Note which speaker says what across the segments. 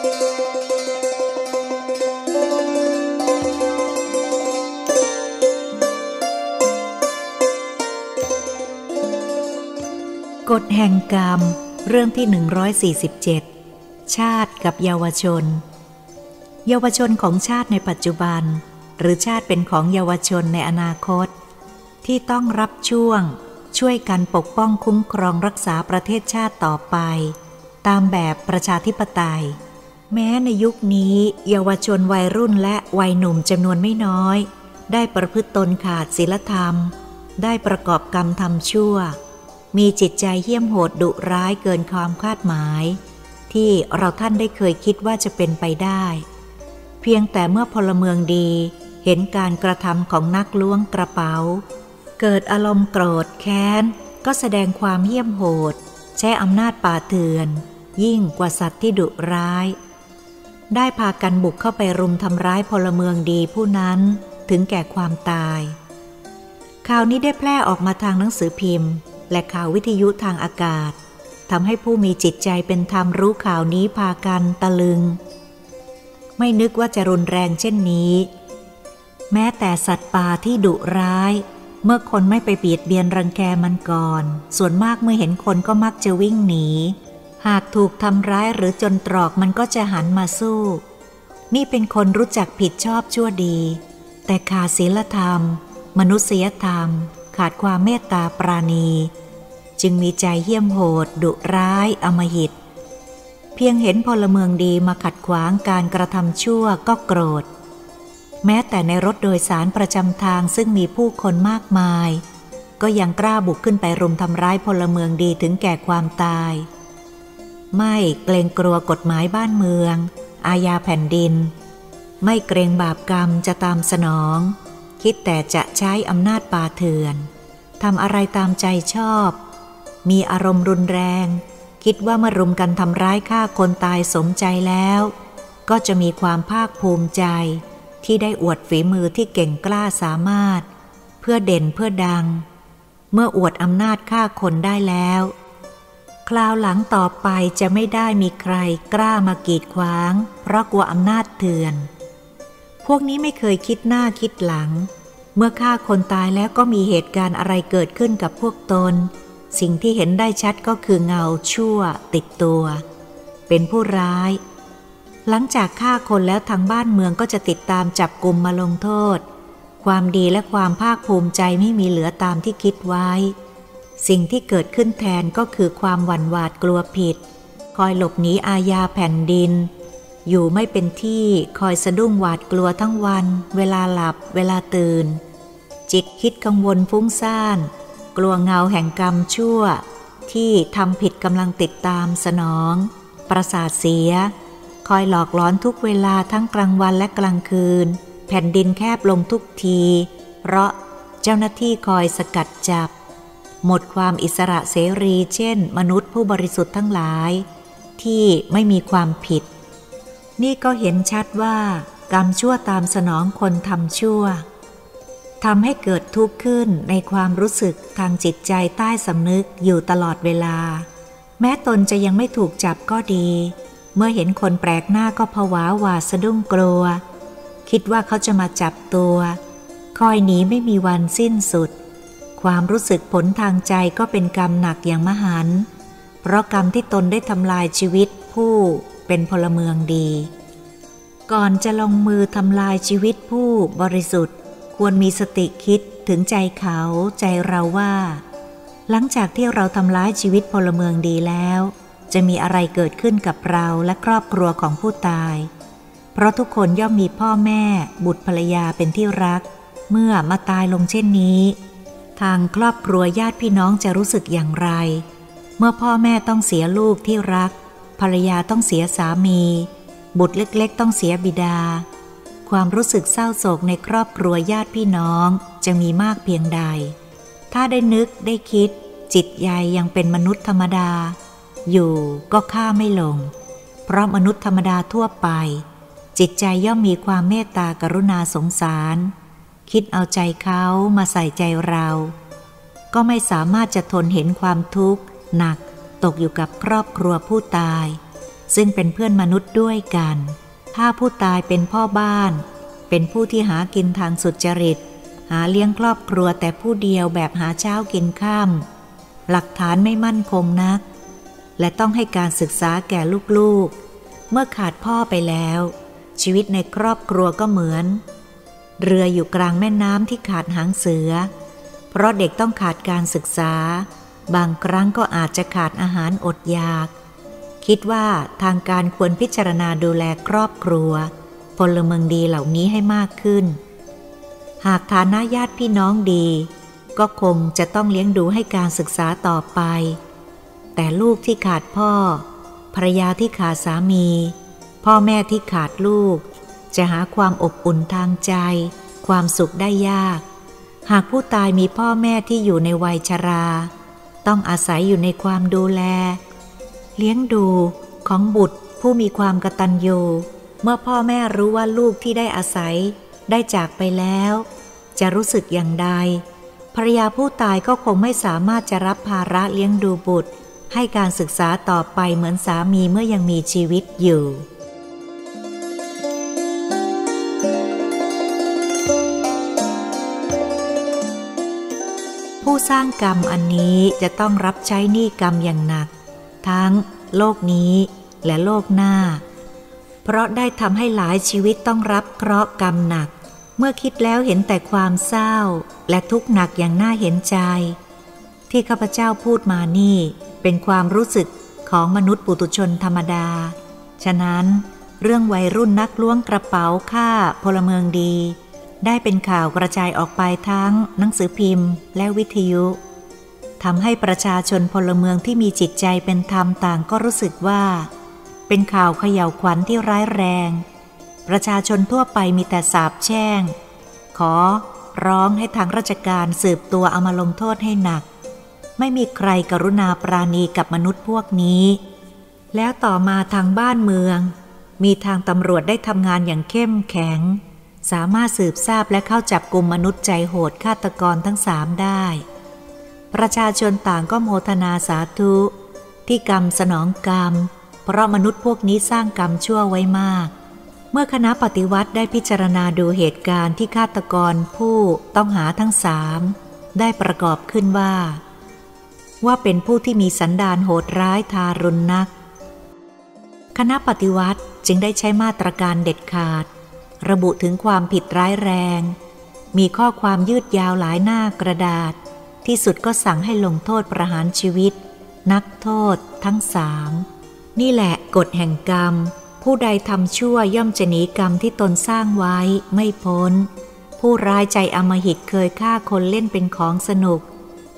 Speaker 1: กฎแห่งกรรม เรื่องที่ 147 ชาติกับเยาวชน เยาวชนของชาติในปัจจุบัน หรือชาติเป็นของเยาวชนในอนาคต ที่ต้องรับช่วง ช่วยกันปกป้องคุ้มครองรักษาประเทศชาติต่อไป ตามแบบประชาธิปไตย แม้ในยุคนี้เยาวชนวัยรุ่นและวัยหนุ่มจำนวนไม่น้อย ได้ประพฤติตนขาดศีลธรรม ได้ประกอบกรรมทำชั่ว มีจิตใจเหี้ยมโหดดุร้ายเกินความคาดหมาย ที่เราท่านได้เคยคิดว่าจะเป็นไปได้ เพียงแต่เมื่อพลเมืองดีเห็นการกระทำของนักล้วงกระเป๋า เกิดอารมณ์โกรธแค้น ก็แสดงความเหี้ยมโหด ใช้อำนาจป่าเถื่อน ยิ่งกว่าสัตว์ที่ดุร้าย ได้พากันบุกเข้าไปรุมทำร้ายพลเมืองดีผู้นั้นถึงแก่ความตาย ข่าวนี้ได้แพร่ออกมาทางหนังสือพิมพ์ และข่าววิทยุทางอากาศทำให้ผู้มีจิตใจเป็นธรรมรู้ข่าวนี้พากันตะลึง ไม่นึกว่าจะรุนแรงเช่นนี้ แม้แต่สัตว์ป่าที่ดุร้าย เมื่อคนไม่ไปเบียดเบียนรังแกมันก่อน ส่วนมากเมื่อเห็นคนก็มักจะวิ่งหนี หากถูกทำร้ายหรือจนตรอกมันก็จะหันมาสู้ นี่เป็นคนรู้จักผิดชอบชั่วดี แต่ขาดศีลธรรม มนุษยธรรม ขาดความเมตตาปราณี จึงมีใจเหี้ยมโหด ดุร้ายอมหิต เพียงเห็นพลเมืองดีมาขัดขวางการกระทำชั่วก็โกรธ แม้แต่ในรถโดยสารประจำทางซึ่งมีผู้คนมากมาย ก็ยังกล้าบุกขึ้นไปรุมทำร้ายพลเมืองดีถึงแก่ความตาย ไม่เกรงกลัวกฎหมายบ้านเมือง อาญาแผ่นดิน ไม่เกรงบาปกรรมจะตามสนอง คิดแต่จะใช้อำนาจป่าเถื่อนทำอะไรตามใจชอบ มีอารมณ์รุนแรง คิดว่ามารุมกันทำร้ายฆ่าคนตายสมใจแล้ว ก็จะมีความภาคภูมิใจ ที่ได้อวดฝีมือที่เก่งกล้าสามารถ เพื่อเด่นเพื่อดัง เมื่ออวดอำนาจฆ่าคนได้แล้ว คราวหลังต่อไปจะไม่ได้มีใครกล้ามากีดขวาง เพราะกลัวอำนาจเถื่อน พวกนี้ไม่เคยคิดหน้าคิดหลัง เมื่อฆ่าคนตายแล้วก็มีเหตุการณ์อะไรเกิดขึ้นกับพวกตน สิ่งที่เห็นได้ชัดก็คือเงาชั่วติดตัว เป็นผู้ร้าย หลังจากฆ่าคนแล้วทางบ้านเมืองก็จะติดตามจับกลุ่มมาลงโทษ ความดีและความภาคภูมิใจไม่มีเหลือตามที่คิดไว้ สิ่งที่เกิดขึ้นแทนก็คือความหวั่นหวาดกลัวผิด คอยหลบหนีอาญาแผ่นดิน อยู่ไม่เป็นที่คอยสะดุ้งหวาดกลัวทั้งวัน เวลาหลับ เวลาตื่น จิตคิดกังวลฟุ้งซ่าน กลัวเงาแห่งกรรมชั่ว ที่ทำผิดกำลังติดตามสนอง ประสาทเสีย คอยหลอกล้อนทุกเวลาทั้งกลางวันและกลางคืน แผ่นดินแคบลงทุกที เพราะเจ้าหน้าที่คอยสกัดจับ หมดความอิสระเสรีเช่น มนุษย์ผู้บริสุทธิ์ทั้งหลาย ที่ไม่มีความผิด นี่ก็เห็นชัดว่ากรรมชั่วตามสนองคนทำชั่วทำให้เกิดทุกข์ขึ้นในความรู้สึกทางจิตใจใต้สำนึกอยู่ตลอดเวลา แม้ตนจะยังไม่ถูกจับก็ดี เมื่อเห็นคนแปลกหน้าก็ผวาหวาดสะดุ้งกลัว คิดว่าเขาจะมาจับตัว คอยหนีไม่มีวันสิ้นสุด ความรู้สึกผลทางใจก็เป็นกรรมหนักอย่างมหันเพราะกรรมที่ตนได้ทำลายชีวิตผู้เป็นพลเมืองดี ก่อนจะลงมือทำลายชีวิตผู้บริสุทธิ์ ควรมีสติคิดถึงใจเขาใจเราว่า หลังจากที่เราทำร้ายชีวิตพลเมืองดีแล้ว จะมีอะไรเกิดขึ้นกับเราและครอบครัวของผู้ตาย เพราะทุกคนย่อมมีพ่อแม่บุตรภรรยาเป็นที่รัก เมื่อมาตายลงเช่นนี้ ทางครอบครัวญาติพี่น้องจะรู้สึกอย่างไร เมื่อพ่อแม่ต้องเสียลูกที่รัก ภรรยาต้องเสียสามี บุตรเล็กๆ ต้องเสียบิดา ความรู้สึกเศร้าโศกในครอบครัวญาติพี่น้องจะมีมากเพียงใด ถ้าได้นึกได้คิด จิตใยยังเป็นมนุษย์ธรรมดา อยู่ก็ฆ่าไม่ลง เพราะมนุษย์ธรรมดาทั่วไป จิตใจย่อมมีความเมตตากรุณาสงสาร คิดเอาใจเขามาใส่ใจเรา ก็ไม่สามารถจะทนเห็นความทุกข์ หนักตกอยู่กับครอบครัวผู้ตาย ซึ่งเป็นเพื่อนมนุษย์ด้วยกัน ถ้าผู้ตายเป็นพ่อบ้าน เป็นผู้ที่หากินทางสุจริต หาเลี้ยงครอบครัวแต่ผู้เดียวแบบหาเช้ากินข้ามหลักฐานไม่มั่นคงนัก และต้องให้การศึกษาแก่ลูกๆ เมื่อขาดพ่อไปแล้ว ชีวิตในครอบครัวก็เหมือน เรืออยู่กลางแม่น้ำที่ขาดหางเสือ เพราะเด็กต้องขาดการศึกษา บางครั้งก็อาจจะขาดอาหารอดอยาก คิดว่าทางการควรพิจารณาดูแลครอบครัว พลเมืองดีเหล่านี้ให้มากขึ้น หากฐานะญาติพี่น้องดี ก็คงจะต้องเลี้ยงดูให้การศึกษาต่อไป แต่ลูกที่ขาดพ่อภรรยาที่ขาดสามี พ่อแม่ที่ขาดลูก จะหาความอบอุ่นทางใจ ความสุขได้ยาก หากผู้ตายมีพ่อแม่ที่อยู่ในวัยชรา ต้องอาศัยอยู่ในความดูแล เลี้ยงดูของบุตรผู้มีความกตัญญูเมื่อพ่อแม่รู้ว่าลูกที่ได้อาศัยได้จากไปแล้ว จะรู้สึกอย่างใดภรรยาผู้ตายก็คงไม่สามารถจะรับภาระเลี้ยงดูบุตร ให้การศึกษาต่อไปเหมือนสามีเมื่อยังมีชีวิตอยู่ สร้างกรรมอันนี้จะต้องรับใช้หนี้กรรมอย่างหนัก ทั้งโลกนี้และโลกหน้า เพราะได้ทำให้หลายชีวิตต้องรับเคราะห์กรรมหนัก เมื่อคิดแล้วเห็นแต่ความเศร้า และทุกข์หนักอย่างน่าเห็นใจ ที่ข้าพเจ้าพูดมานี่ เป็นความรู้สึกของมนุษย์ปุตุชนธรรมดา ฉะนั้น เรื่องวัยรุ่นนักล้วงกระเป๋าฆ่าพลเมืองดี ได้เป็นข่าวกระจายออกไปทั้งหนังสือพิมพ์ และวิทยุทำให้ประชาชนพลเมืองที่มีจิตใจเป็นธรรมต่างก็รู้สึกว่า เป็นข่าวเขย่าวขวัญที่ร้ายแรง ประชาชนทั่วไปมีแต่สาบแช่ง ขอร้องให้ทางราชการสืบตัวเอามาลงโทษให้หนัก ไม่มีใครกรุณาปราณีกับมนุษย์พวกนี้ แล้วต่อมาทางบ้านเมือง มีทางตำรวจได้ทำงานอย่างเข้มแข็ง สามารถสืบทราบและเข้าจับกลุ่มมนุษย์ใจโหดฆาตกรทั้งสามได้ ประชาชนต่างก็โมทนาสาธุ ที่กรรมสนองกรรม เพราะมนุษย์พวกนี้สร้างกรรมชั่วไว้มาก เมื่อคณะปฏิวัติได้พิจารณาดูเหตุการณ์ที่ฆาตกรผู้ต้องหาทั้งสามได้ประกอบขึ้นว่า ว่าเป็นผู้ที่มีสันดานโหดร้ายทารุณนัก คณะปฏิวัติจึงได้ใช้มาตรการเด็ดขาด ระบุถึงความผิดร้ายแรง มีข้อความยืดยาวหลายหน้ากระดาษ ที่สุดก็สั่งให้ลงโทษประหารชีวิต นักโทษทั้งสามนี่แหละกฎแห่งกรรม ผู้ใดทำชั่วย่อมจะหนีกรรมที่ตนสร้างไว้ไม่พ้น ผู้ร้ายใจอมหิตเคยฆ่าคนเล่นเป็นของสนุก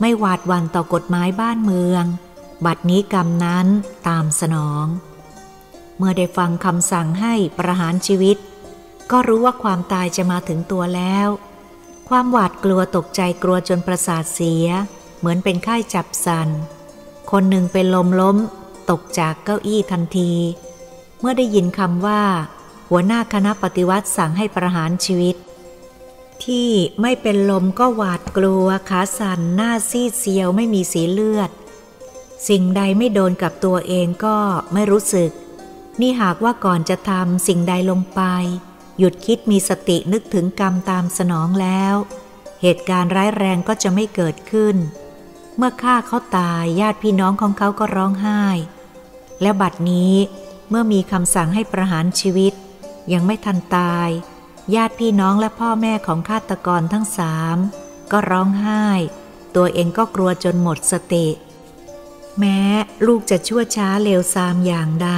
Speaker 1: ไม่หวาดหวั่นต่อกฎหมายบ้านเมือง บัดนี้กรรมนั้นตามสนอง เมื่อได้ฟังคำสั่งให้ประหารชีวิต ก็รู้ว่าความตายจะมาถึงตัวแล้ว ความหวาดกลัวตกใจกลัวจนประสาทเสีย เหมือนเป็นไข้จับสัน คนหนึ่งเป็นลมล้ม ตกจากเก้าอี้ทันที เมื่อได้ยินคำว่า หัวหน้าคณะปฏิวัติสั่งให้ประหารชีวิต ที่ไม่เป็นลมก็หวาดกลัวขาสั่นหน้าซีดเซียวไม่มีสีเลือด สิ่งใดไม่โดนกับตัวเองก็ไม่รู้สึก นี่หากว่าก่อนจะทำสิ่งใดลงไป หยุดคิดมีสตินึกถึงกรรมตามสนองแล้ว เหตุการณ์ร้ายแรงก็จะไม่เกิดขึ้น เมื่อฆ่าเขาตายญาติพี่น้องของเขาก็ร้องไห้ และบัดนี้เมื่อมีคำสั่งให้ประหารชีวิต ยังไม่ทันตาย ญาติพี่น้องและพ่อแม่ของฆาตกรทั้งสามก็ร้องไห้ ตัวเองก็กลัวจนหมดสติ แม้ลูกจะชั่วช้าเลวทรามอย่างใด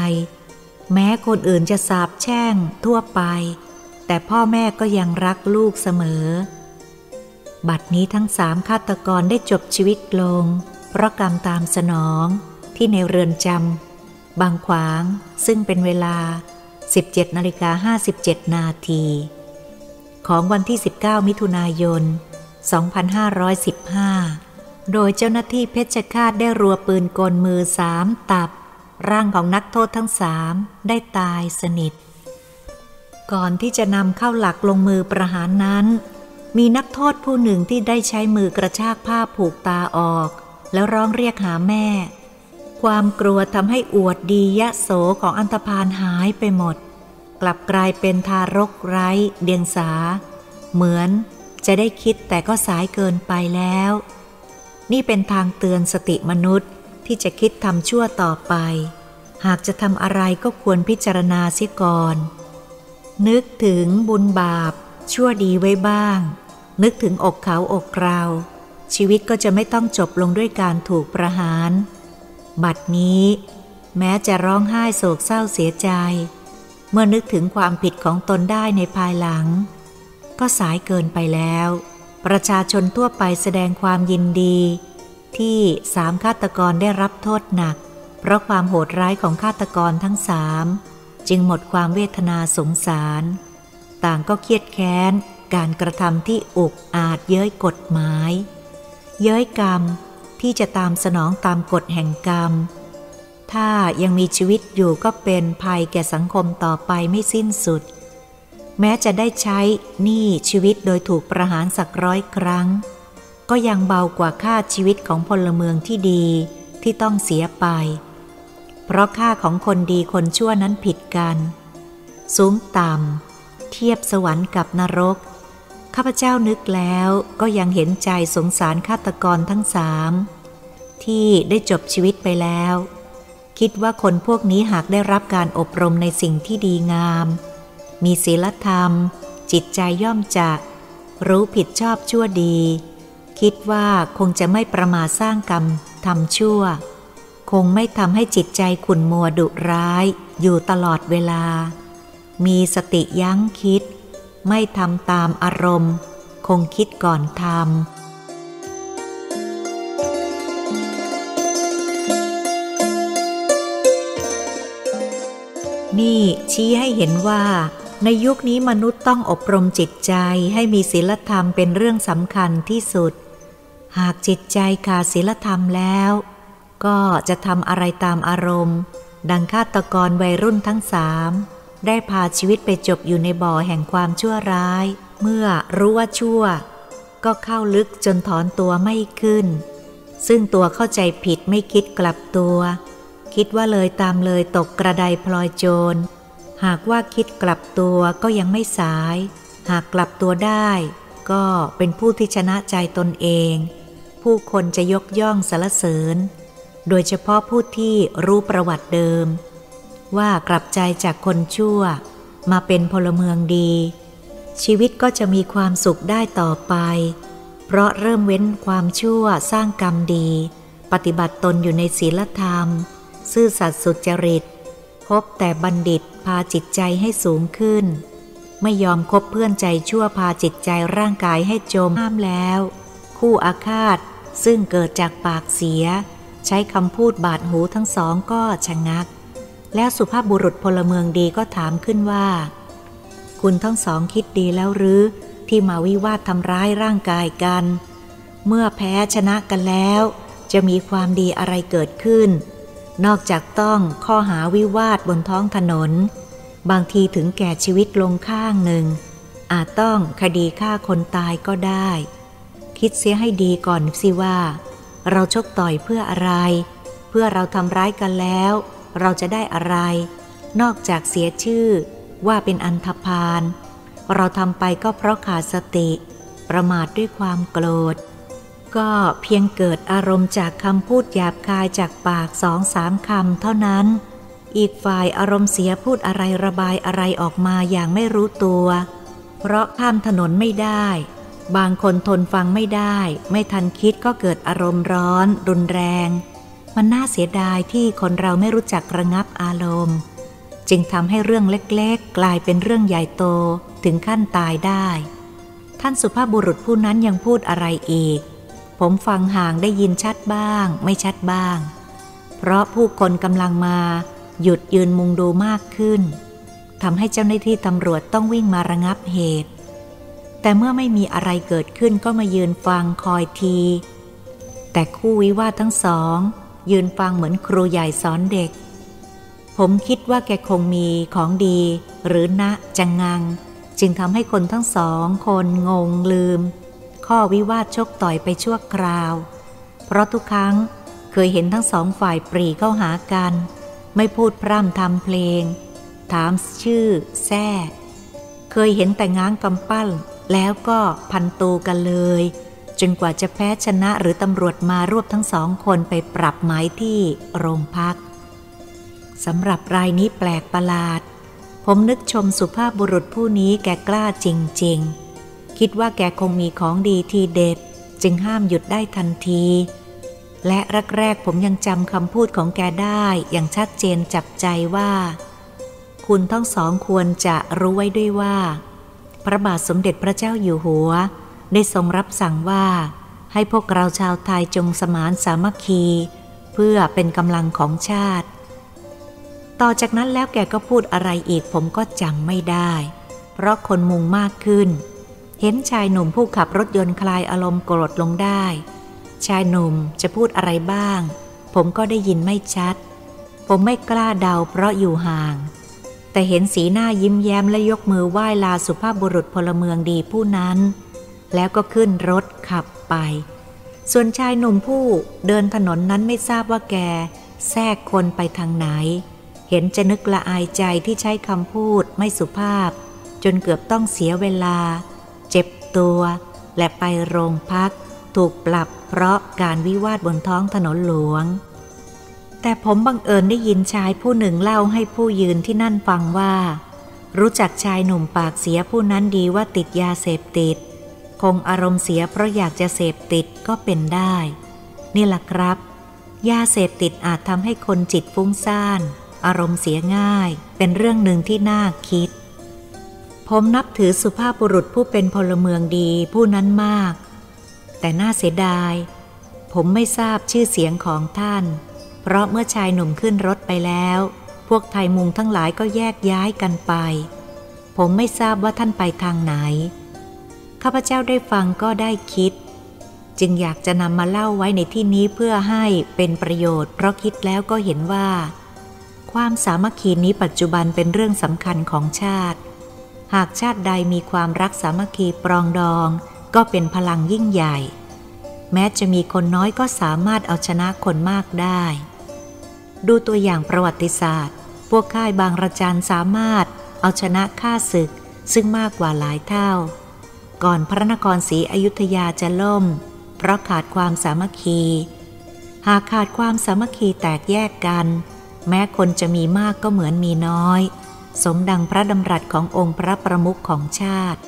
Speaker 1: แม้คนอื่นจะสาบแช่งทั่วไป แต่พ่อแม่ก็ยังรักลูกเสมอ บัดนี้ทั้งสามฆาตกรได้จบชีวิตลง เพราะกรรมตามสนองที่ในเรือนจำบางขวางซึ่งเป็นเวลา 17นาฬิกา57 นาที ของวันที่ 19 มิถุนายน 2515 โดยเจ้าหน้าที่เพชฌฆาตได้รัวปืนกลมือสามตับ ร่างของนักโทษทั้งสามได้ตายสนิท ก่อนที่จะนำเข้าหลักลงมือประหารนั้น มีนักโทษผู้หนึ่งที่ได้ใช้มือกระชากผ้าผูกตาออก แล้วร้องเรียกหาแม่ ความกลัวทำให้อวดดียะโสของอันตพานหายไปหมด กลับกลายเป็นทารกไร้เดียงสา เหมือนจะได้คิดแต่ก็สายเกินไปแล้ว นี่เป็นทางเตือนสติมนุษย์ที่จะคิดทำชั่วต่อไป หากจะทำอะไรก็ควรพิจารณาเสียก่อน นึกถึงบุญบาป ชั่วดีไว้บ้าง นึกถึงอกเขาอกเราชีวิตก็จะไม่ต้องจบลงด้วยการถูกประหาร บัดนี้ แม้จะร้องไห้โศกเศร้าเสียใจ เมื่อนึกถึงความผิดของตนได้ในภายหลัง ก็สายเกินไปแล้ว ประชาชนทั่วไปแสดงความยินดี ที่สามฆาตกรได้รับโทษหนัก เพราะความโหดร้ายของฆาตกรทั้งสาม จึงหมดความเวทนาสงสาร ต่างก็เครียดแค้น การกระทำที่อกอาจเย้ยกฎหมาย เย้ยกรรมที่จะตามสนองตามกฎแห่งกรรม ถ้ายังมีชีวิตอยู่ก็เป็นภัยแก่สังคมต่อไปไม่สิ้นสุด แม้จะได้ใช้หนี้ชีวิตโดยถูกประหารสักร้อยครั้ง ก็ยังเบากว่าค่าชีวิตของพลเมืองที่ดีที่ต้องเสียไป เพราะค่าของคนดีคนชั่วนั้นผิดกัน สูงต่ำ เทียบสวรรค์กับนรก ข้าพเจ้านึกแล้วก็ยังเห็นใจสงสารฆาตกรทั้งสามที่ได้จบชีวิตไปแล้ว คิดว่าคนพวกนี้หากได้รับการอบรมในสิ่งที่ดีงาม มีศีลธรรม จิตใจย่อมจะ รู้ผิดชอบชั่วดี คิดว่าคงจะไม่ประมาสร้างกรรมทำชั่ว คงไม่ทำให้จิตใจขุ่นมัวดุร้าย อยู่ตลอดเวลา มีสติยั้งคิด ไม่ทำตามอารมณ์ คงคิดก่อนทำนี่ชี้ให้เห็นว่า ในยุคนี้มนุษย์ต้องอบรมจิตใจให้มีศีลธรรมเป็นเรื่องสำคัญที่สุด หากจิตใจขาดศีลธรรมแล้ว ก็จะทำอะไรตามอารมณ์ ดังฆาตกรวัยรุ่นทั้งสามได้พาชีวิตไปจบอยู่ในบ่อแห่งความชั่วร้าย เมื่อรู้ว่าชั่ว ก็เข้าลึกจนถอนตัวไม่ขึ้น ซึ่งตัวเข้าใจผิดไม่คิดกลับตัว คิดว่าเลยตามเลยตกกระไดพลอยโจร หากว่าคิดกลับตัวก็ยังไม่สาย หากกลับตัวได้ ก็เป็นผู้ที่ชนะใจตนเอง ผู้คนจะยกย่องสรรเสริญ โดยเฉพาะผู้ที่รู้ประวัติเดิม ว่ากลับใจจากคนชั่วมาเป็นพลเมืองดี ชีวิตก็จะมีความสุขได้ต่อไป เพราะเริ่มเว้นความชั่วสร้างกรรมดี ปฏิบัติตนอยู่ในศีลธรรม ซื่อสัตย์สุจริต พบแต่บัณฑิตพาจิตใจให้สูงขึ้น ไม่ยอมคบเพื่อนใจชั่วพาจิตใจร่างกายให้จมห้ามแล้ว คู่อาฆาตซึ่งเกิดจากปากเสีย ใช้คำพูดบาดหูทั้งสองก็ชะงัก แล้วสุภาพบุรุษพลเมืองดีก็ถามขึ้นว่า คุณทั้งสองคิดดีแล้วหรือที่มาวิวาททำร้ายร่างกายกัน เมื่อแพ้ชนะกันแล้ว จะมีความดีอะไรเกิดขึ้น นอกจากต้องข้อหาวิวาทบนท้องถนน บางทีถึงแก่ชีวิตลงข้างหนึ่ง อาจต้องคดีฆ่าคนตายก็ได้ คิดเสียให้ดีก่อนสิว่า เราชกต่อยเพื่ออะไร เพื่อเราทำร้ายกันแล้ว เราจะได้อะไร นอกจากเสียชื่อว่าเป็นอันธพาล เราทำไปก็เพราะขาดสติ ประมาทด้วยความโกรธ ก็เพียงเกิดอารมณ์จากคำพูดหยาบคายจากปากสองสามคำเท่านั้น อีกฝ่ายอารมณ์เสียพูดอะไรระบายอะไรออกมาอย่างไม่รู้ตัว เพราะข้ามถนนไม่ได้ บางคนทนฟังไม่ได้ ไม่ทันคิดก็เกิดอารมณ์ร้อน รุนแรง มันน่าเสียดายที่คนเราไม่รู้จักระงับอารมณ์ จึงทำให้เรื่องเล็กๆ กลายเป็นเรื่องใหญ่โตถึงขั้นตายได้ ท่านสุภาพบุรุษผู้นั้นยังพูดอะไรอีก ผมฟังห่างได้ยินชัดบ้าง ไม่ชัดบ้าง เพราะผู้คนกำลังมา หยุดยืนมุงดูมากขึ้นทำให้เจ้าหน้าที่ตำรวจต้องวิ่งมาระงับเหตุ แต่เมื่อไม่มีอะไรเกิดขึ้นก็มายืนฟังคอยที แต่คู่วิวาททั้งสอง ยืนฟังเหมือนครูใหญ่สอนเด็ก ผมคิดว่าแกคงมีของดี หรือณจังงัง จึงทำให้คนทั้งสองคนงงลืม ข้อวิวาทชกต่อยไปชั่วคราว เพราะทุกครั้งเคยเห็นทั้งสองฝ่ายปรีเข้าหากัน ไม่พูดพร่ำทำเพลง ถามชื่อแท้เคยเห็นแต่ง้างกำปั้น แล้วก็พันตูกันเลย จนกว่าจะแพ้ชนะหรือตำรวจมารวบทั้งสองคนไปปรับหมายที่โรงพักสำหรับรายนี้แปลกประหลาด ผมนึกชมสุภาพบุรุษผู้นี้แกกล้าจริง ๆ คิดว่าแกคงมีของดีทีเด็ด จึงห้ามหยุดได้ทันที และแรกๆผมยังจำคำพูดของแกได้อย่างชัดเจนจับใจว่า คุณทั้งสองควรจะรู้ไว้ด้วยว่า พระบาทสมเด็จพระเจ้าอยู่หัว ได้ทรงรับสั่งว่า ให้พวกเราชาวไทยจงสมานสามัคคี เพื่อเป็นกำลังของชาติ ต่อจากนั้นแล้วแกก็พูดอะไรอีกผมก็จำไม่ได้ เพราะคนมุงมากขึ้น เห็นชายหนุ่มผู้ขับรถยนต์คลายอารมณ์โกรธลงได้ ชายหนุ่มจะพูดอะไรบ้าง ผมก็ได้ยินไม่ชัด ผมไม่กล้าเดาเพราะอยู่ห่าง แต่เห็นสีหน้ายิ้มแย้มและยกมือไหว้ลาสุภาพบุรุษพลเมืองดีผู้นั้น แล้วก็ขึ้นรถขับไป ส่วนชายหนุ่มผู้เดินถนนนั้นไม่ทราบว่าแก แทรกคนไปทางไหน เห็นจะนึกละอายใจที่ใช้คำพูดไม่สุภาพ จนเกือบต้องเสียเวลา เจ็บตัว และไปโรงพัก ถูกปรับเพราะการวิวาทบนท้องถนนหลวง แต่ผมบังเอิญได้ยินชายผู้หนึ่งเล่าให้ผู้ยืนที่นั่นฟังว่า รู้จักชายหนุ่มปากเสียผู้นั้นดีว่าติดยาเสพติด คงอารมณ์เสียเพราะอยากจะเสพติดก็เป็นได้ นี่แหละครับ ยาเสพติดอาจทำให้คนจิตฟุ้งซ่าน อารมณ์เสียง่าย เป็นเรื่องหนึ่งที่น่าคิด ผมนับถือสุภาพบุรุษผู้เป็นพลเมืองดีผู้นั้นมาก แต่น่าเสียดาย ผมไม่ทราบชื่อเสียงของท่าน เพราะเมื่อชายหนุ่มขึ้นรถไปแล้ว พวกไทยมุงทั้งหลายก็แยกย้ายกันไป ผมไม่ทราบว่าท่านไปทางไหน ข้าพเจ้าได้ฟังก็ได้คิด จึงอยากจะนำมาเล่าไว้ในที่นี้เพื่อให้เป็นประโยชน์ เพราะคิดแล้วก็เห็นว่า ความสามัคคีนี้ปัจจุบันเป็นเรื่องสำคัญของชาติ หากชาติใดมีความรักสามัคคีปรองดอง ก็เป็นพลังยิ่งใหญ่ แม้จะมีคนน้อยก็สามารถเอาชนะคนมากได้ ดูตัวอย่างประวัติศาสตร์ พวกค่ายบางระจันสามารถเอาชนะข้าศึกซึ่งมากกว่าหลายเท่า ก่อนพระนครศรีอยุธยาจะล่ม เพราะขาดความสามัคคี หากขาดความสามัคคีแตกแยกกัน แม้คนจะมีมากก็เหมือนมีน้อย สมดังพระดำรัสขององค์พระประมุขของชาติ